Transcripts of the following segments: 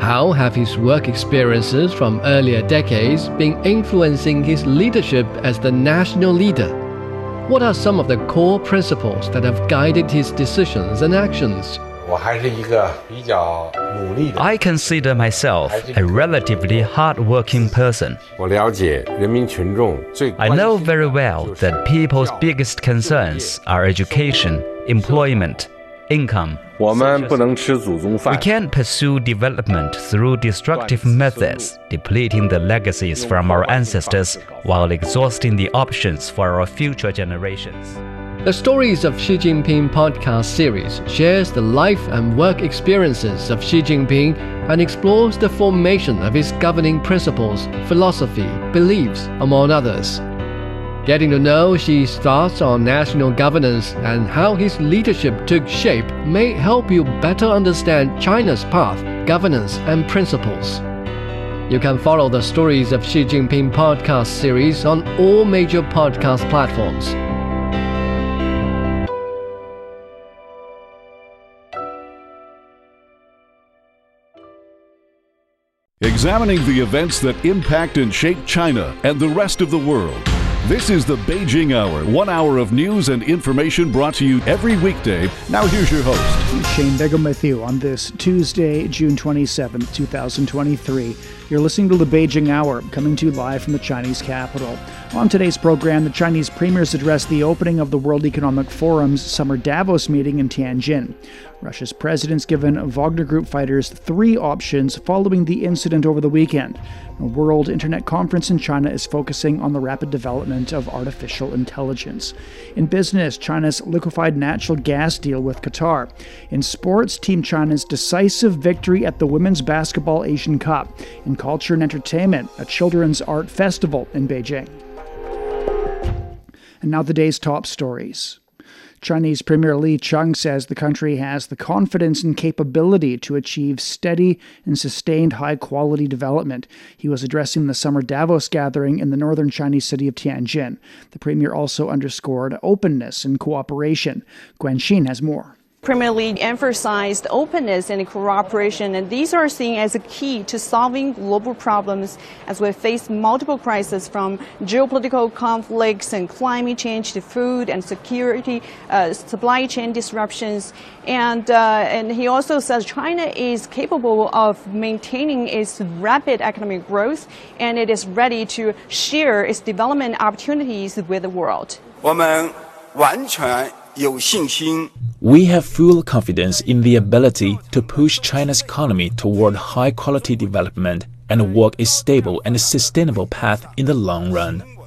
How have his work experiences from earlier decades been influencing his leadership as the national leader? What are some of the core principles that have guided his decisions and actions? I consider myself a relatively hard-working person. I know very well that people's biggest concerns are education, employment, income. We can't pursue development through destructive methods, depleting the legacies from our ancestors while exhausting the options for our future generations. The Stories of Xi Jinping podcast series shares the life and work experiences of Xi Jinping and explores the formation of his governing principles, philosophy, beliefs, among others. Getting to know Xi's thoughts on national governance and how his leadership took shape may help you better understand China's path, governance, and principles. You can follow the Stories of Xi Jinping podcast series on all major podcast platforms. Examining the events that impact and shape China and the rest of the world. This is the Beijing Hour, one hour of news and information brought to you every weekday. Now, here's your host, Shane Begum with you on this Tuesday, June 27, 2023. You're listening to the Beijing Hour, coming to you live from the Chinese capital. On today's program, the Chinese premiers address the opening of the World Economic Forum's summer Davos meeting in Tianjin. Russia's president's given Wagner Group fighters three options following the incident over the weekend. A World Internet Conference in China is focusing on the rapid development of artificial intelligence. In business, China's liquefied natural gas deal with Qatar. In sports, Team China's decisive victory at the Women's Basketball Asian Cup. In culture and entertainment, a children's art festival in Beijing. And now the day's top stories. Chinese Premier Li Qiang says the country has the confidence and capability to achieve steady and sustained high quality development. He was addressing the summer Davos gathering in the northern Chinese city of Tianjin. The premier also underscored openness and cooperation. Guan Xin has more. Premier Li emphasized openness and cooperation, and these are seen as a key to solving global problems as we face multiple crises from geopolitical conflicts and climate change to food and security, uh, supply chain disruptions. And, uh, and he also says China is capable of maintaining its rapid economic growth, and it is ready to share its development opportunities with the world. 我们完全 we have full confidence in the ability to push China's economy toward high quality development and walk a stable and sustainable path in the long run.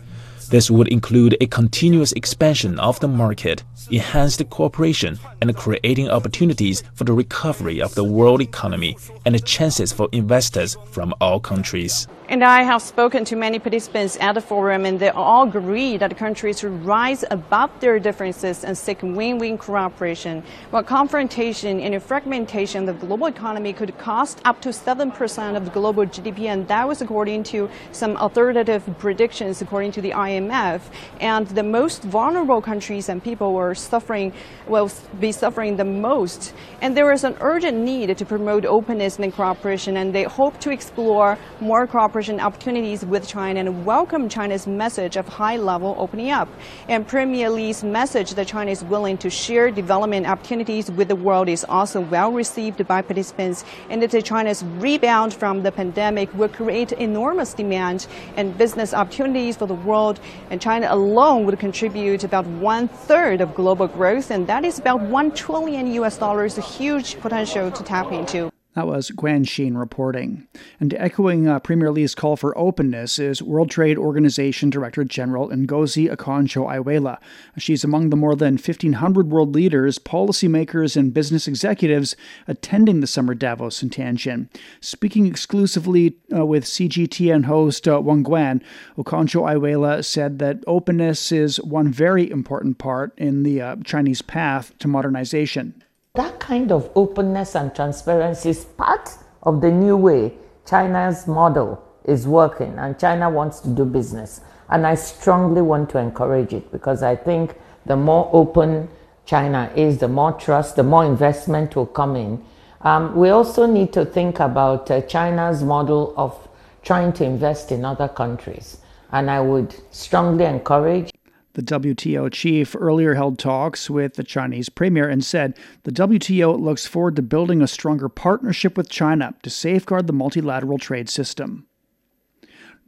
This would include a continuous expansion of the market, enhanced cooperation, and creating opportunities for the recovery of the world economy and chances for investors from all countries. And I have spoken to many participants at the forum, and they all agree that countries should rise above their differences and seek win-win cooperation. While confrontation and fragmentation of the global economy could cost up to 7% of the global GDP, and that was according to some authoritative predictions according to the IMF. And the most vulnerable countries and people were suffering, will be suffering the most. And there is an urgent need to promote openness and cooperation, and they hope to explore more cooperation opportunities with China and welcome China's message of high level opening up. And Premier Li's message that China is willing to share development opportunities with the world is also well received by participants. And that China's rebound from the pandemic will create enormous demand and business opportunities for the world. And China alone would contribute about one third of global growth, and that is about one trillion US dollars, a huge potential to tap into. That was Guan Xin reporting. And echoing uh, Premier Li's call for openness is World Trade Organization Director General Ngozi Okonjo-Iweala. She's among the more than 1,500 world leaders, policymakers, and business executives attending the summer Davos in Tianjin. Speaking exclusively uh, with CGTN host uh, Wang Guan, Okonjo-Iweala said that openness is one very important part in the uh, Chinese path to modernization. That kind of openness and transparency is part of the new way China's model is working, and China wants to do business. And I strongly want to encourage it because I think the more open China is, the more trust, the more investment will come in. Um, we also need to think about uh, China's model of trying to invest in other countries. And I would strongly encourage the WTO chief earlier held talks with the Chinese premier and said the WTO looks forward to building a stronger partnership with China to safeguard the multilateral trade system.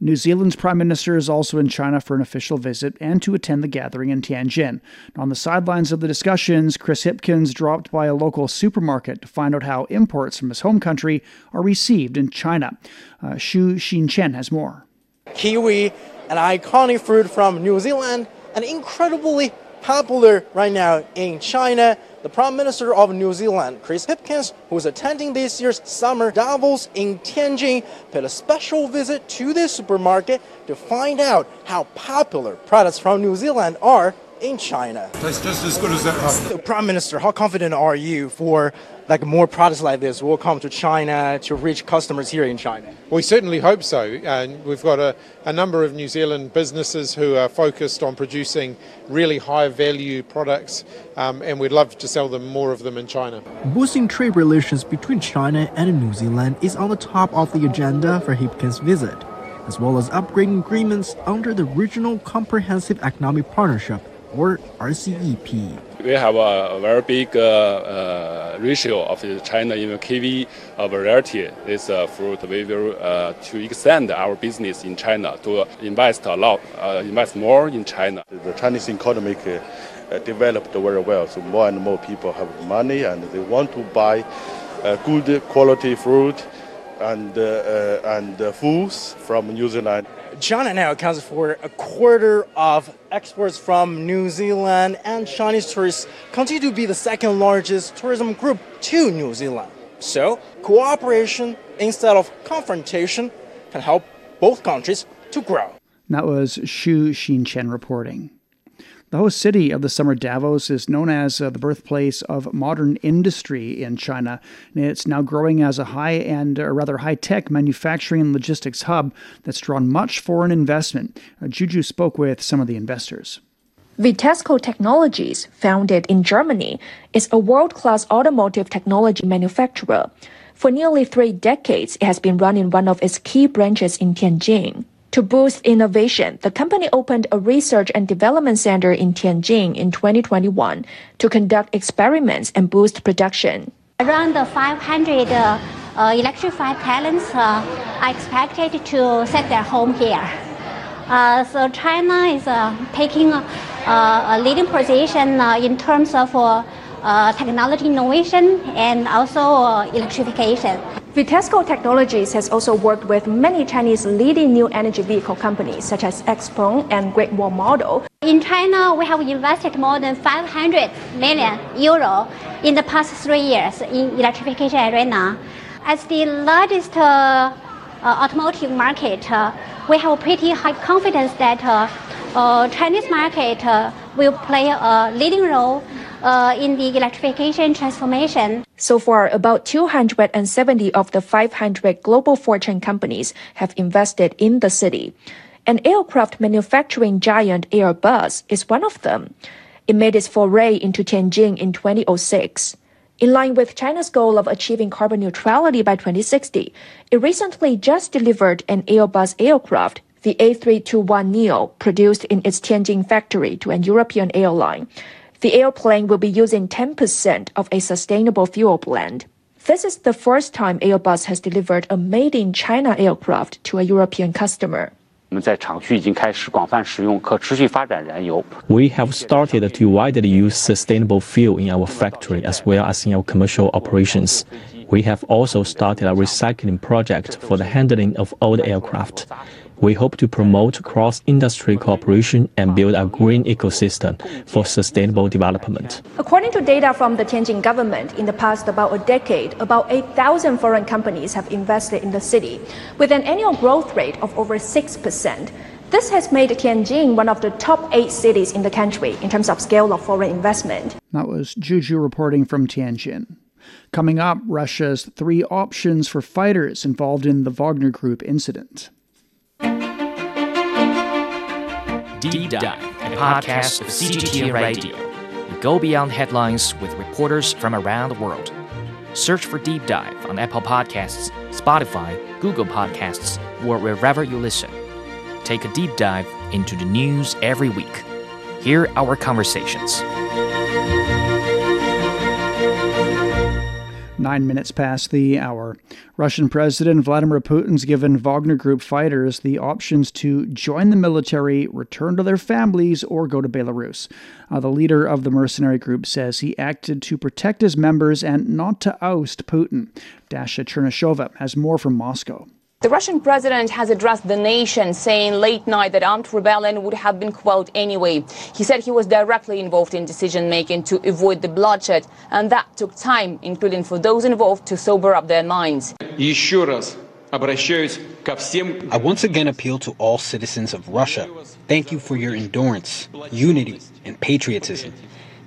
New Zealand's Prime Minister is also in China for an official visit and to attend the gathering in Tianjin. On the sidelines of the discussions, Chris Hipkins dropped by a local supermarket to find out how imports from his home country are received in China. Uh, Xu Xinchen has more. Kiwi, an iconic fruit from New Zealand, and incredibly popular right now in China. The Prime Minister of New Zealand, Chris Hipkins, who is attending this year's Summer Davos in Tianjin, paid a special visit to this supermarket to find out how popular products from New Zealand are in China. Tastes just as good as that. Prime Minister, how confident are you for like more products like this will come to China to reach customers here in China? We certainly hope so. And we've got a, a number of New Zealand businesses who are focused on producing really high value products, um, and we'd love to sell them more of them in China. Boosting trade relations between China and New Zealand is on the top of the agenda for Hipkins' visit, as well as upgrading agreements under the Regional Comprehensive Economic Partnership, or RCEP we have a very big uh, uh, ratio of the China in kiwi uh, variety. This fruit we will to extend our business in China to invest a lot, invest more in China. The Chinese economy uh, developed very well, so more and more people have money and they want to buy uh, good quality fruit and uh, and foods from New Zealand. China now accounts for a quarter of exports from New Zealand, and Chinese tourists continue to be the second largest tourism group to New Zealand. So, cooperation instead of confrontation can help both countries to grow. That was Xu Xinchen reporting. The host city of the summer Davos is known as uh, the birthplace of modern industry in China. And it's now growing as a high end, or rather high tech manufacturing and logistics hub that's drawn much foreign investment. Uh, Juju spoke with some of the investors. Vitesco Technologies, founded in Germany, is a world class automotive technology manufacturer. For nearly three decades, it has been running one of its key branches in Tianjin. To boost innovation, the company opened a research and development center in Tianjin in 2021 to conduct experiments and boost production. Around 500 uh, uh, electrified talents uh, are expected to set their home here. Uh, so China is uh, taking a, a, leading position uh, in terms of technology innovation and also electrification. Vitesco Technologies has also worked with many Chinese leading new energy vehicle companies such as XPeng and Great Wall Motor. In China, we have invested more than 500 million euro in the past three years in electrification arena. As the largest uh, uh, automotive market, uh, we have pretty high confidence that uh, uh, Chinese market uh, will play a leading role uh, in the electrification transformation. So far, about 270 of the 500 global fortune companies have invested in the city. An aircraft manufacturing giant Airbus is one of them. It made its foray into Tianjin in 2006. In line with China's goal of achieving carbon neutrality by 2060, it recently just delivered an Airbus aircraft, the A321neo, produced in its Tianjin factory to an European airline. The airplane will be using 10% of a sustainable fuel blend. This is the first time Airbus has delivered a made in China aircraft to a European customer. We have started to widely use sustainable fuel in our factory as well as in our commercial operations. We have also started a recycling project for the handling of old aircraft. We hope to promote cross industry cooperation and build a green ecosystem for sustainable development. According to data from the Tianjin government, in the past about a decade, about 8,000 foreign companies have invested in the city, with an annual growth rate of over 6%. This has made Tianjin one of the top eight cities in the country in terms of scale of foreign investment. That was Juju reporting from Tianjin. Coming up, Russia's three options for fighters involved in the Wagner Group incident. Deep Dive, a podcast of CGTN Radio. We go beyond headlines with reporters from around the world. Search for Deep Dive on Apple Podcasts, Spotify, Google Podcasts, or wherever you listen. Take a deep dive into the news every week. Hear our conversations. Nine minutes past the hour. Russian President Vladimir Putin's given Wagner Group fighters the options to join the military, return to their families, or go to Belarus. Uh, the leader of the mercenary group says he acted to protect his members and not to oust Putin. Dasha Chernyshova has more from Moscow. The Russian president has addressed the nation, saying late night that armed rebellion would have been quelled anyway. He said he was directly involved in decision making to avoid the bloodshed, and that took time, including for those involved to sober up their minds. I once again appeal to all citizens of Russia. Thank you for your endurance, unity, and patriotism.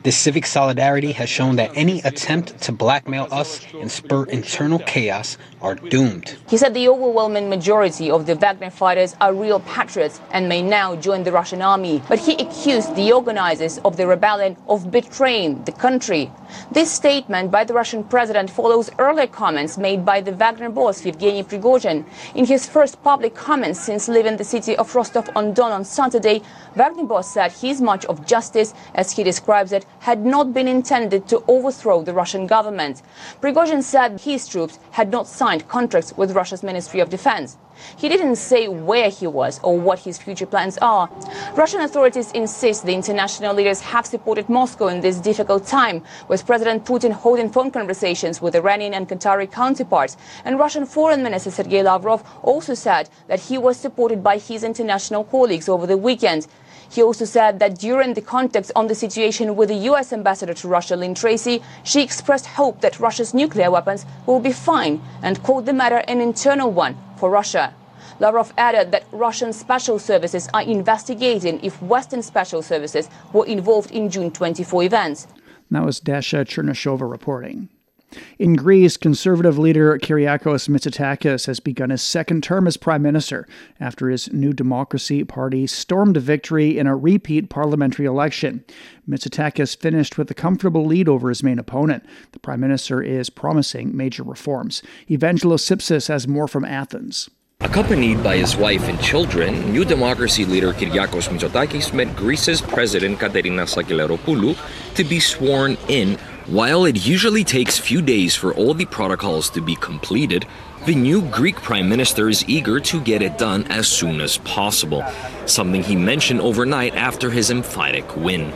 This civic solidarity has shown that any attempt to blackmail us and spur internal chaos are doomed. He said the overwhelming majority of the Wagner fighters are real patriots and may now join the Russian army. But he accused the organizers of the rebellion of betraying the country. This statement by the Russian president follows earlier comments made by the Wagner boss Yevgeny Prigozhin. In his first public comments since leaving the city of Rostov-on-Don on Saturday, Wagner said his march of justice, as he describes it, had not been intended to overthrow the Russian government. Prigozhin said his troops had not signed contracts with Russia's Ministry of Defense. He didn't say where he was or what his future plans are. Russian authorities insist the international leaders have supported Moscow in this difficult time, with President Putin holding phone conversations with Iranian and Qatari counterparts. And Russian Foreign Minister Sergei Lavrov also said that he was supported by his international colleagues over the weekend. He also said that during the contacts on the situation with the U.S. ambassador to Russia, Lynn Tracy, she expressed hope that Russia's nuclear weapons will be fine and called the matter an internal one for Russia. Lavrov added that Russian special services are investigating if Western special services were involved in June 24 events. That was Dasha Chernyshova reporting. In Greece, conservative leader Kyriakos Mitsotakis has begun his second term as prime minister after his New Democracy Party stormed victory in a repeat parliamentary election. Mitsotakis finished with a comfortable lead over his main opponent. The prime minister is promising major reforms. Evangelos Sipsis has more from Athens. Accompanied by his wife and children, New Democracy leader Kyriakos Mitsotakis met Greece's president Katerina Sakellaropoulou to be sworn in while it usually takes few days for all the protocols to be completed, the new Greek prime minister is eager to get it done as soon as possible, something he mentioned overnight after his emphatic win.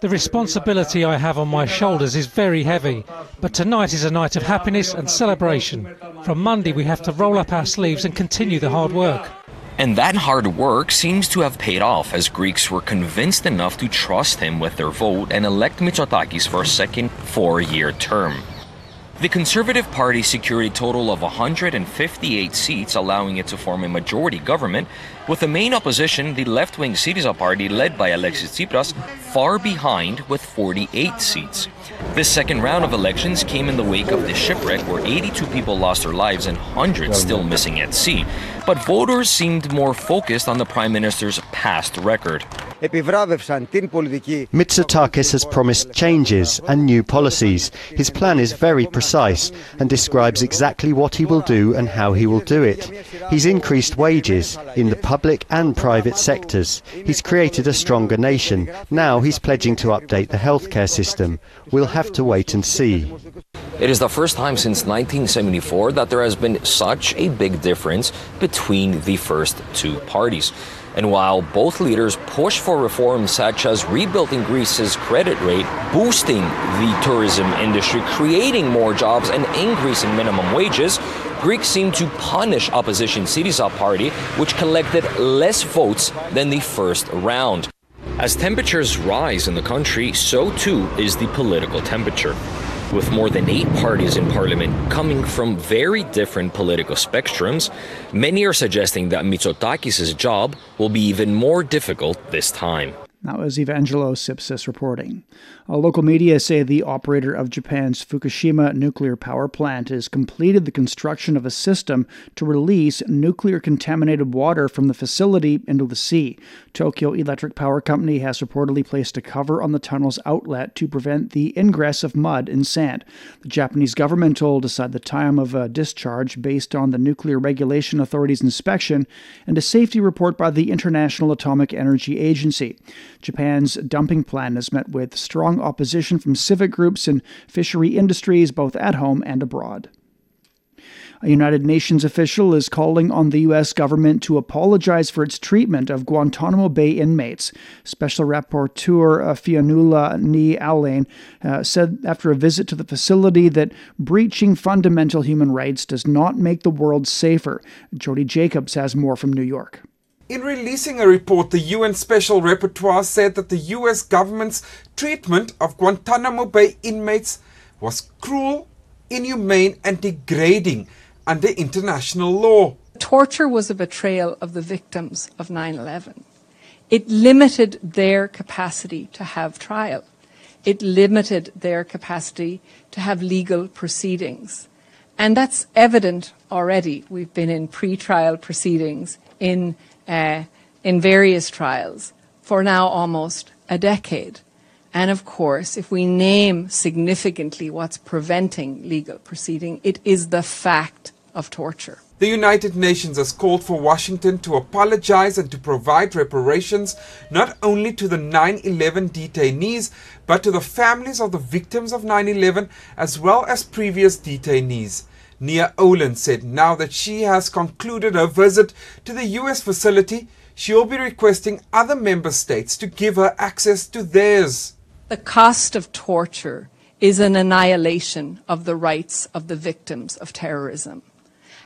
The responsibility I have on my shoulders is very heavy, but tonight is a night of happiness and celebration. From Monday, we have to roll up our sleeves and continue the hard work. And that hard work seems to have paid off as Greeks were convinced enough to trust him with their vote and elect Mitsotakis for a second four year term. The Conservative Party secured a total of 158 seats, allowing it to form a majority government, with the main opposition, the left wing Syriza party led by Alexis Tsipras, far behind with 48 seats. This second round of elections came in the wake of the shipwreck where 82 people lost their lives and hundreds still missing at sea. But voters seemed more focused on the Prime Minister's past record. Mitsotakis has promised changes and new policies. His plan is very precise and describes exactly what he will do and how he will do it. He's increased wages in the public and private sectors. He's created a stronger nation. Now he's pledging to update the healthcare system. We'll have to wait and see. It is the first time since 1974 that there has been such a big difference between the first two parties. And while both leaders push for reforms such as rebuilding Greece's credit rate, boosting the tourism industry, creating more jobs, and increasing minimum wages, Greeks seem to punish opposition Syriza party, which collected less votes than the first round. As temperatures rise in the country, so too is the political temperature. With more than eight parties in parliament coming from very different political spectrums, many are suggesting that Mitsotakis' job will be even more difficult this time. That was Evangelos Sipsis reporting. Uh, local media say the operator of Japan's Fukushima nuclear power plant has completed the construction of a system to release nuclear contaminated water from the facility into the sea. Tokyo Electric Power Company has reportedly placed a cover on the tunnel's outlet to prevent the ingress of mud and sand. The Japanese government will decide the time of a discharge based on the Nuclear Regulation Authority's inspection and a safety report by the International Atomic Energy Agency. Japan's dumping plan has met with strong opposition from civic groups and fishery industries, both at home and abroad. A United Nations official is calling on the U.S. government to apologize for its treatment of Guantanamo Bay inmates. Special Rapporteur uh, Fionnuala Ní Aoláin uh, said after a visit to the facility that breaching fundamental human rights does not make the world safer. Jody Jacobs has more from New York. In releasing a report, the UN Special Rapporteur said that the US government's treatment of Guantanamo Bay inmates was cruel, inhumane, and degrading under international law. Torture was a betrayal of the victims of 9 11. It limited their capacity to have trial. It limited their capacity to have legal proceedings. And that's evident already. We've been in pre-trial proceedings in uh, in various trials for now almost a decade. And of course, if we name significantly what's preventing legal proceeding, it is the fact of torture. The United Nations has called for Washington to apologize and to provide reparations not only to the 9 11 detainees, but to the families of the victims of 9 11 as well as previous detainees. Ní Aoláin said now that she has concluded her visit to the US facility, she will be requesting other member states to give her access to theirs. The cost of torture is an annihilation of the rights of the victims of terrorism.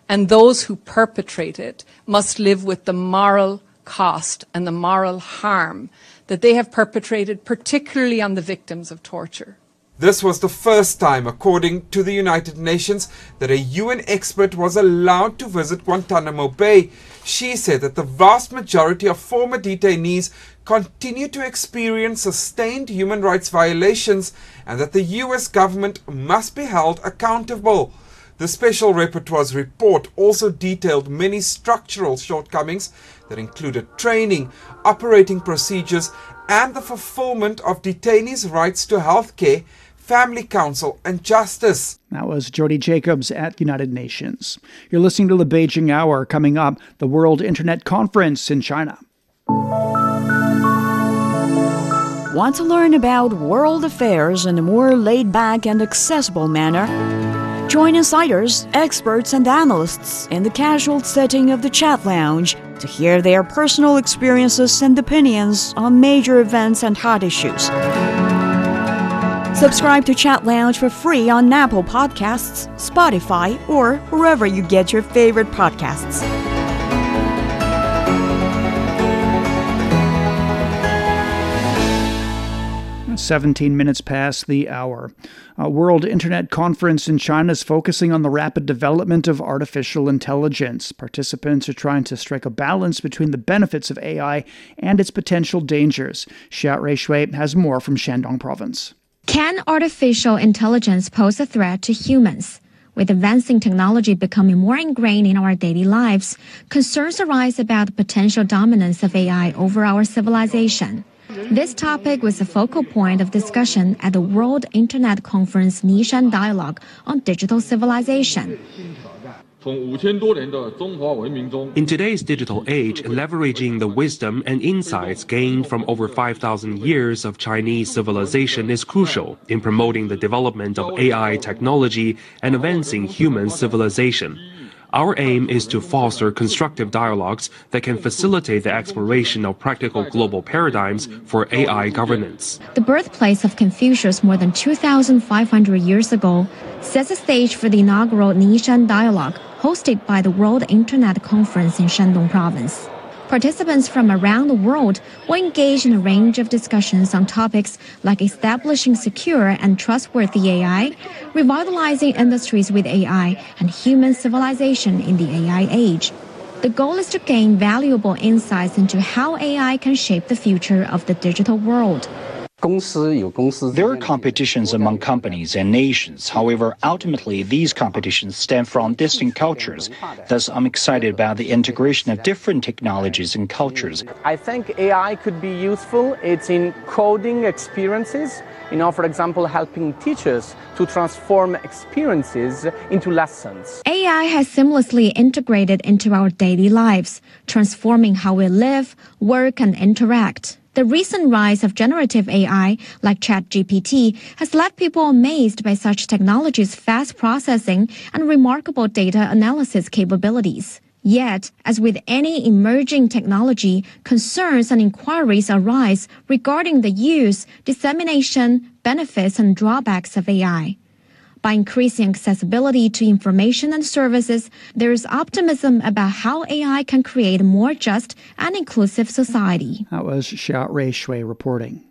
And those who perpetrate it must live with the moral cost and the moral harm that they have perpetrated, particularly on the victims of torture. This was the first time, according to the United Nations, that a UN expert was allowed to visit Guantanamo Bay. She said that the vast majority of former detainees continue to experience sustained human rights violations and that the US government must be held accountable. The Special Rapporteur's report also detailed many structural shortcomings that included training, operating procedures, and the fulfillment of detainees' rights to health care family council, and justice. That was Jody Jacobs at United Nations. You're listening to the Beijing Hour. Coming up, the World Internet Conference in China. Want to learn about world affairs in a more laid back and accessible manner? Join insiders, experts, and analysts in the casual setting of the chat lounge to hear their personal experiences and opinions on major events and hot issues. Subscribe to Chat Lounge for free on Apple Podcasts, Spotify, or wherever you get your favorite podcasts. 17 minutes past the hour. A World Internet Conference in China is focusing on the rapid development of artificial intelligence. Participants are trying to strike a balance between the benefits of AI and its potential dangers. Xia Ruishui has more from Shandong Province. Can artificial intelligence pose a threat to humans? With advancing technology becoming more ingrained in our daily lives, concerns arise about the potential dominance of AI over our civilization. This topic was a focal point of discussion at the World Internet Conference Nishan Dialogue on Digital Civilization. In today's digital age, leveraging the wisdom and insights gained from over 5,000 years of Chinese civilization is crucial in promoting the development of AI technology and advancing human civilization. Our aim is to foster constructive dialogues that can facilitate the exploration of practical global paradigms for AI governance. The birthplace of Confucius more than 2,500 years ago sets the stage for the inaugural Nishan Dialogue hosted by the World Internet Conference in Shandong Province. Participants from around the world will engage in a range of discussions on topics like establishing secure and trustworthy AI, revitalizing industries with AI, and human civilization in the AI age. The goal is to gain valuable insights into how AI can shape the future of the digital world. There are competitions among companies and nations. However, ultimately, these competitions stem from distinct cultures. Thus, I'm excited about the integration of different technologies and cultures. I think AI could be useful. It's in coding experiences, you know, for example, helping teachers to transform experiences into lessons. AI has seamlessly integrated into our daily lives, transforming how we live, work, and interact. The recent rise of generative AI, like ChatGPT, has left people amazed by such technology's fast processing and remarkable data analysis capabilities. Yet, as with any emerging technology, concerns and inquiries arise regarding the use, dissemination, benefits, and drawbacks of AI. By increasing accessibility to information and services, there is optimism about how AI can create a more just and inclusive society. That was Xiaorui Shui reporting.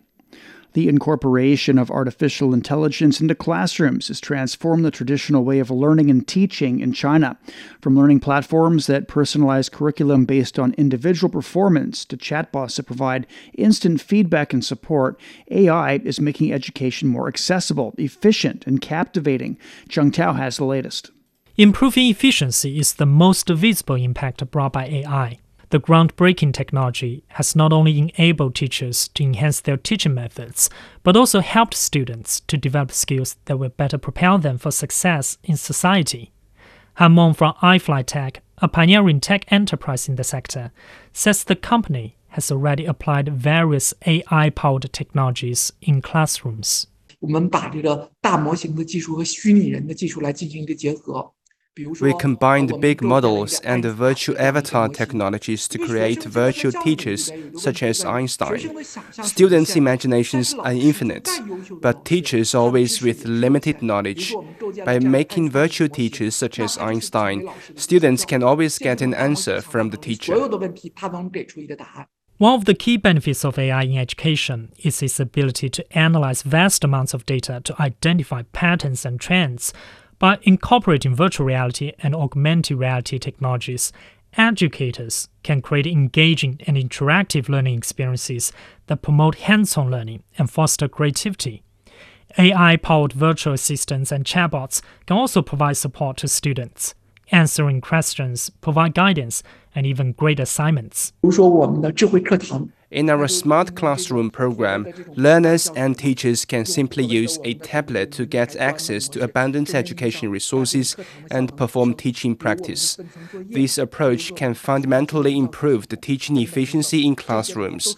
The incorporation of artificial intelligence into classrooms has transformed the traditional way of learning and teaching in China. From learning platforms that personalize curriculum based on individual performance to chatbots that provide instant feedback and support, AI is making education more accessible, efficient, and captivating. Chung Tao has the latest. Improving efficiency is the most visible impact brought by AI. The groundbreaking technology has not only enabled teachers to enhance their teaching methods, but also helped students to develop skills that will better propel them for success in society. Han Meng from iFlytek, a pioneering tech enterprise in the sector, says the company has already applied various AI-powered technologies in classrooms. 我们把这个大模型的技术和虚拟人的技术来进行一个结合，we combined big models and virtual avatar technologies to create virtual teachers such as Einstein. Students' imaginations are infinite, but teachers always with limited knowledge. By making virtual teachers such as Einstein, students can always get an answer from the teacher. One of the key benefits of AI in education is its ability to analyze vast amounts of data to identify patterns and trends. By incorporating virtual reality and augmented reality technologies, educators can create engaging and interactive learning experiences that promote hands on learning and foster creativity. AI powered virtual assistants and chatbots can also provide support to students, answering questions, provide guidance, and even grade assignments. 比如说我们的智慧课堂。 In our smart classroom program, learners and teachers can simply use a tablet to get access to abundant education resources and perform teaching practice. This approach can fundamentally improve the teaching efficiency in classrooms.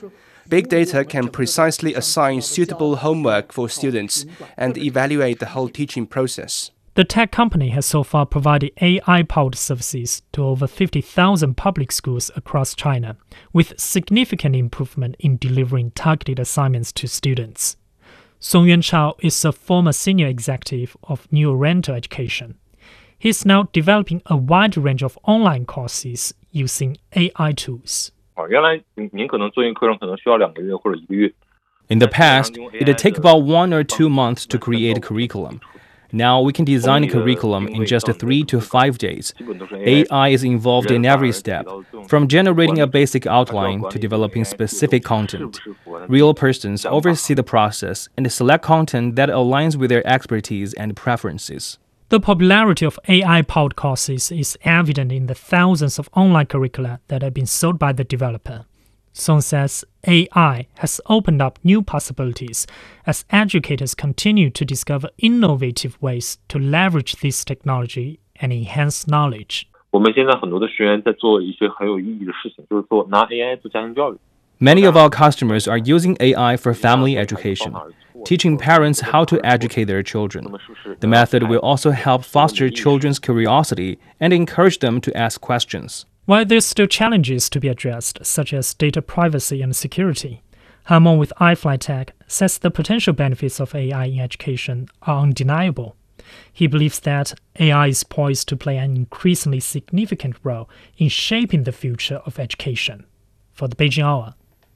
Big data can precisely assign suitable homework for students and evaluate the whole teaching process. The tech company has so far provided AI powered services to over 50,000 public schools across China, with significant improvement in delivering targeted assignments to students. Song Yuan Chao is a former senior executive of New Oriental Education. He's now developing a wide range of online courses using AI tools. In the past, it'd take about one or two months to create a curriculum. Now we can design a curriculum in just three to five days. AI is involved in every step, from generating a basic outline to developing specific content. Real persons oversee the process and select content that aligns with their expertise and preferences. The popularity of AI powered courses is evident in the thousands of online curricula that have been sold by the developer. Song says AI has opened up new possibilities as educators continue to discover innovative ways to leverage this technology and enhance knowledge. 我们现在很多的学员在做一些很有意义的事情，就是做拿 AI 做家庭教育。 Many of our customers are using AI for family education, teaching parents how to educate their children. The method will also help foster children's curiosity and encourage them to ask questions. While there's still challenges to be addressed, such as data privacy and security, Han Meng with iFlytek says the potential benefits of AI in education are undeniable. He believes that AI is poised to play an increasingly significant role in shaping the future of education. For the Beijing Hour,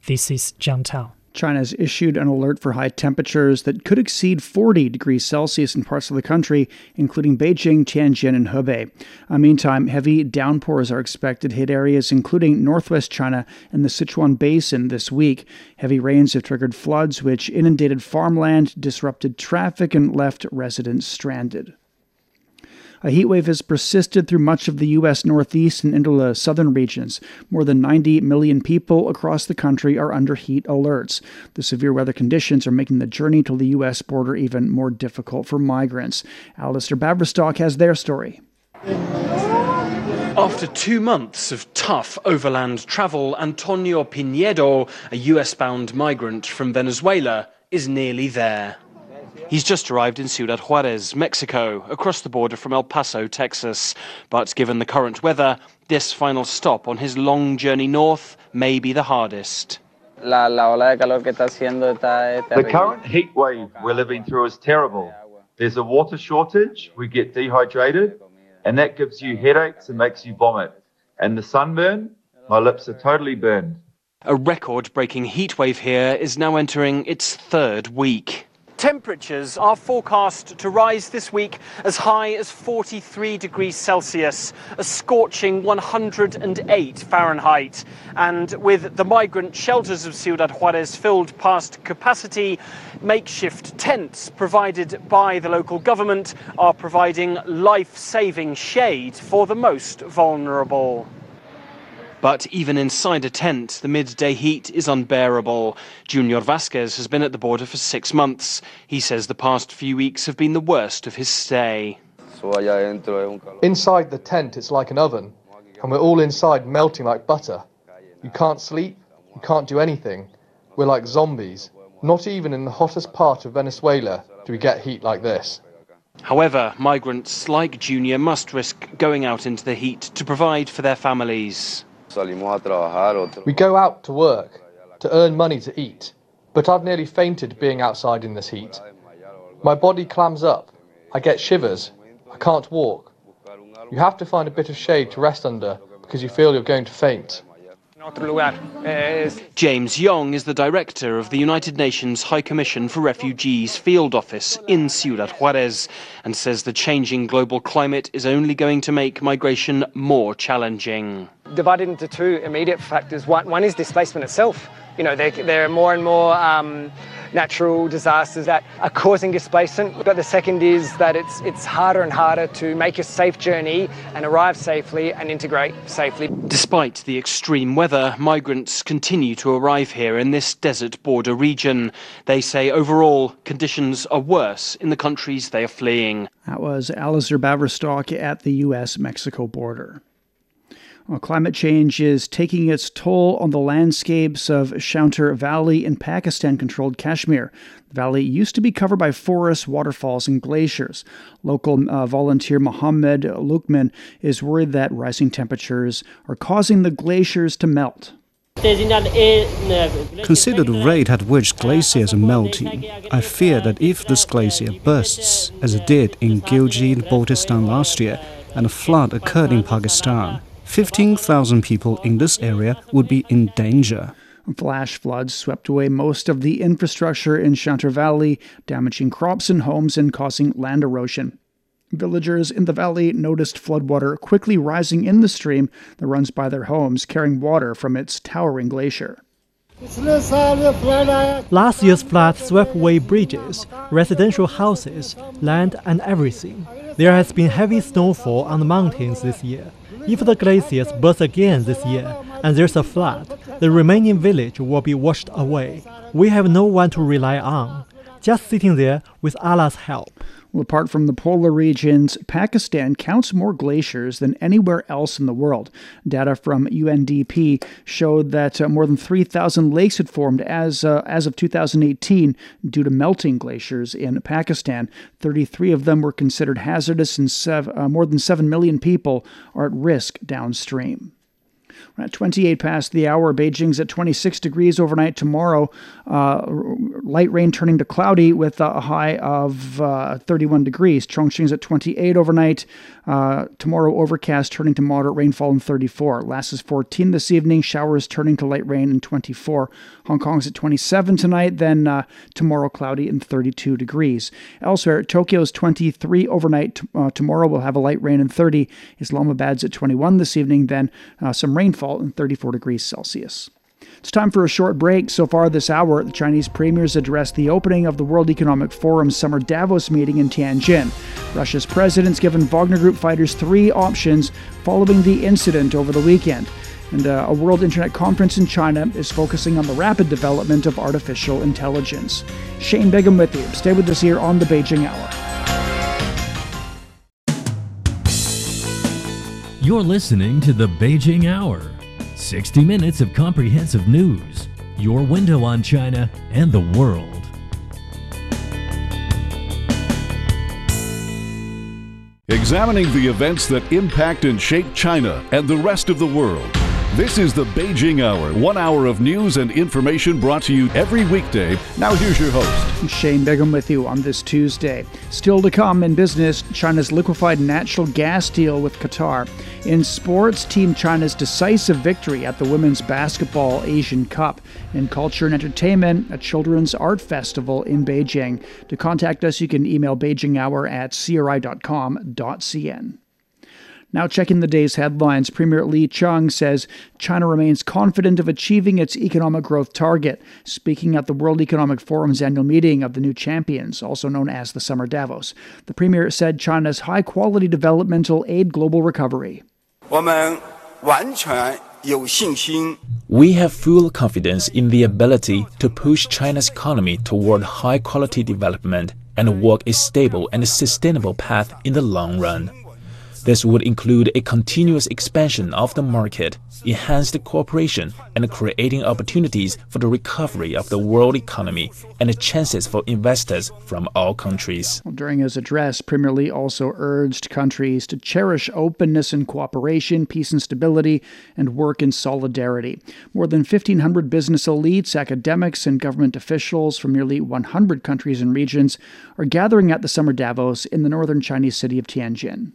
this is Jiang Tao. China has issued an alert for high temperatures that could exceed 40 degrees Celsius in parts of the country, including Beijing, Tianjin, and Hebei. Uh, meantime, heavy downpours are expected to hit areas including northwest China and the Sichuan Basin this week. Heavy rains have triggered floods, which inundated farmland, disrupted traffic, and left residents stranded. A heat wave has persisted through much of the U.S. Northeast and into the southern regions. More than 90 million people across the country are under heat alerts. The severe weather conditions are making the journey to the U.S. border even more difficult for migrants. Alistair Baverstock has their story. After two months of tough overland travel, Antonio Pinedo, a US bound migrant from Venezuela, is nearly there. He's just arrived in Ciudad Juarez, Mexico, across the border from El Paso, Texas. But given the current weather, this final stop on his long journey north may be the hardest. The current heat wave we're living through is terrible. There's a water shortage, we get dehydrated, and that gives you headaches and makes you vomit. And the sunburn, my lips are totally burned. A record breaking heat wave here is now entering its third week. Temperatures are forecast to rise this week as high as 43 degrees Celsius, a scorching 108 Fahrenheit. And with the migrant shelters of Ciudad Juarez filled past capacity, makeshift tents provided by the local government are providing life saving shade for the most vulnerable. But even inside a tent, the midday heat is unbearable. Junior Vasquez has been at the border for six months. He says the past few weeks have been the worst of his stay. Inside the tent, it's like an oven, and we're all inside melting like butter. You can't sleep, you can't do anything. We're like zombies. Not even in the hottest part of Venezuela do we get heat like this. However, migrants like Junior must risk going out into the heat to provide for their families. We go out to work, to earn money to eat, but I've nearly fainted being outside in this heat. My body clams up, I get shivers, I can't walk. You have to find a bit of shade to rest under because you feel you're going to faint. James Young is the director of the United Nations High Commission for Refugees field office in Ciudad Juarez and says the changing global climate is only going to make migration more challenging. Divided into two immediate factors. One, one is displacement itself. You know, there, there are more and more um, natural disasters that are causing displacement. But the second is that it's it's harder and harder to make a safe journey and arrive safely and integrate safely. Despite the extreme weather, migrants continue to arrive here in this desert border region. They say overall conditions are worse in the countries they are fleeing. That was Alistair Baverstock at the U.S. Mexico border. Well, climate change is taking its toll on the landscapes of Chaunter Valley in Pakistan controlled Kashmir. The valley used to be covered by forests, waterfalls, and glaciers. Local uh, volunteer Mohammed Lukman is worried that rising temperatures are causing the glaciers to melt. Consider the rate at which glaciers are melting. I fear that if this glacier bursts, as it did in Gilgit-Baltistan last year, and a flood occurred in Pakistan, 15,000 people in this area would be in danger. Flash floods swept away most of the infrastructure in Chaunter Valley, damaging crops and homes and causing land erosion. Villagers in the valley noticed floodwater quickly rising in the stream that runs by their homes, carrying water from its towering glacier. Last year's flood swept away bridges, residential houses, land, and everything. There has been heavy snowfall on the mountains this year. If the glaciers burst again this year and there's a flood, the remaining village will be washed away. We have no one to rely on, just sitting there with Allah's help. Well, apart from the polar regions, Pakistan counts more glaciers than anywhere else in the world. Data from UNDP showed that uh, more than 3,000 lakes had formed as uh, as of 2018 due to melting glaciers in Pakistan. 33 of them were considered hazardous, and sev- uh, more than 7 million people are at risk downstream. We're at 28 past the hour. Beijing's at 26 degrees overnight tomorrow. Uh, light rain turning to cloudy with a high of uh, 31 degrees. Chongqing's at 28 overnight. Uh, tomorrow, overcast turning to moderate rainfall in 34. Lhasa's 14 this evening. Showers turning to light rain in 24. Hong Kong's at 27 tonight. Then uh, tomorrow, cloudy and 32 degrees. Elsewhere, Tokyo's 23 overnight. Uh, tomorrow, we'll have a light rain in 30. Islamabad's at 21 this evening. Then uh, some rainfall in 34 degrees Celsius. It's time for a short break. So far this hour, the Chinese premiers addressed the opening of the World Economic Forum's summer Davos meeting in Tianjin. Russia's president's given Wagner Group fighters three options following the incident over the weekend. And uh, a World Internet Conference in China is focusing on the rapid development of artificial intelligence. Shane Bigham with you. Stay with us here on the Beijing Hour. You're listening to the Beijing Hour. 60 minutes of comprehensive news, your window on China and the world. Examining the events that impact and shape China and the rest of the world. This is the Beijing Hour, one hour of news and information brought to you every weekday. Now, here's your host, Shane Bigham, with you on this Tuesday. Still to come in business, China's liquefied natural gas deal with Qatar. In sports, Team China's decisive victory at the Women's Basketball Asian Cup. In culture and entertainment, a children's art festival in Beijing. To contact us, you can email beijinghour at cri.com.cn. Now, checking the day's headlines, Premier Li Qiang says China remains confident of achieving its economic growth target. Speaking at the World Economic Forum's annual meeting of the New Champions, also known as the Summer Davos, the Premier said China's high quality developmental aid global recovery. We have full confidence in the ability to push China's economy toward high quality development and walk a stable and sustainable path in the long run. This would include a continuous expansion of the market, enhanced cooperation, and creating opportunities for the recovery of the world economy and chances for investors from all countries. During his address, Premier Li also urged countries to cherish openness and cooperation, peace and stability, and work in solidarity. More than 1,500 business elites, academics, and government officials from nearly 100 countries and regions are gathering at the Summer Davos in the northern Chinese city of Tianjin.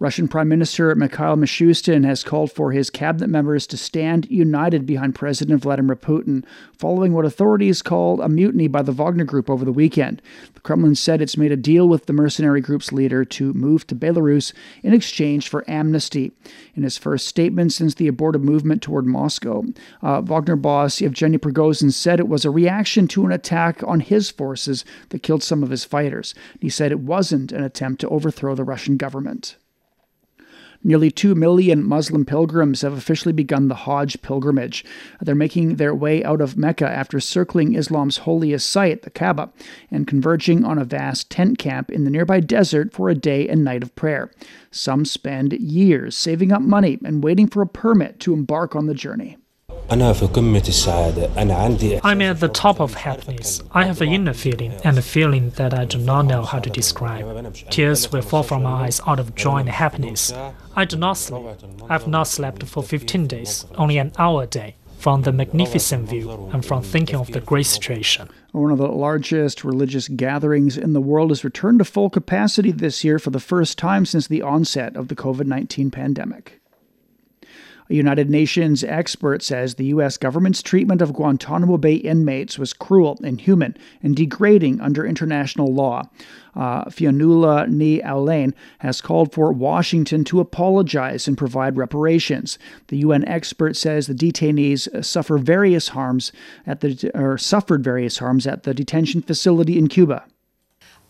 Russian Prime Minister Mikhail Mishustin has called for his cabinet members to stand united behind President Vladimir Putin following what authorities called a mutiny by the Wagner Group over the weekend. The Kremlin said it's made a deal with the mercenary group's leader to move to Belarus in exchange for amnesty. In his first statement since the aborted movement toward Moscow, uh, Wagner boss Yevgeny Prigozhin said it was a reaction to an attack on his forces that killed some of his fighters. He said it wasn't an attempt to overthrow the Russian government. Nearly 2 million Muslim pilgrims have officially begun the Hajj pilgrimage. They're making their way out of Mecca after circling Islam's holiest site, the Kaaba, and converging on a vast tent camp in the nearby desert for a day and night of prayer. Some spend years saving up money and waiting for a permit to embark on the journey. I'm at the top of happiness. I have an inner feeling and a feeling that I do not know how to describe. Tears will fall from my eyes out of joy and happiness. I do not sleep. I have not slept for 15 days, only an hour a day, from the magnificent view and from thinking of the great situation. One of the largest religious gatherings in the world has returned to full capacity this year for the first time since the onset of the COVID 19 pandemic. A United Nations expert says the U.S. government's treatment of Guantanamo Bay inmates was cruel, inhuman, and degrading under international law. Uh, Fionnuala Ní Aoláin has called for Washington to apologize and provide reparations. The UN expert says the detainees suffer various harms at the or suffered various harms at the detention facility in Cuba.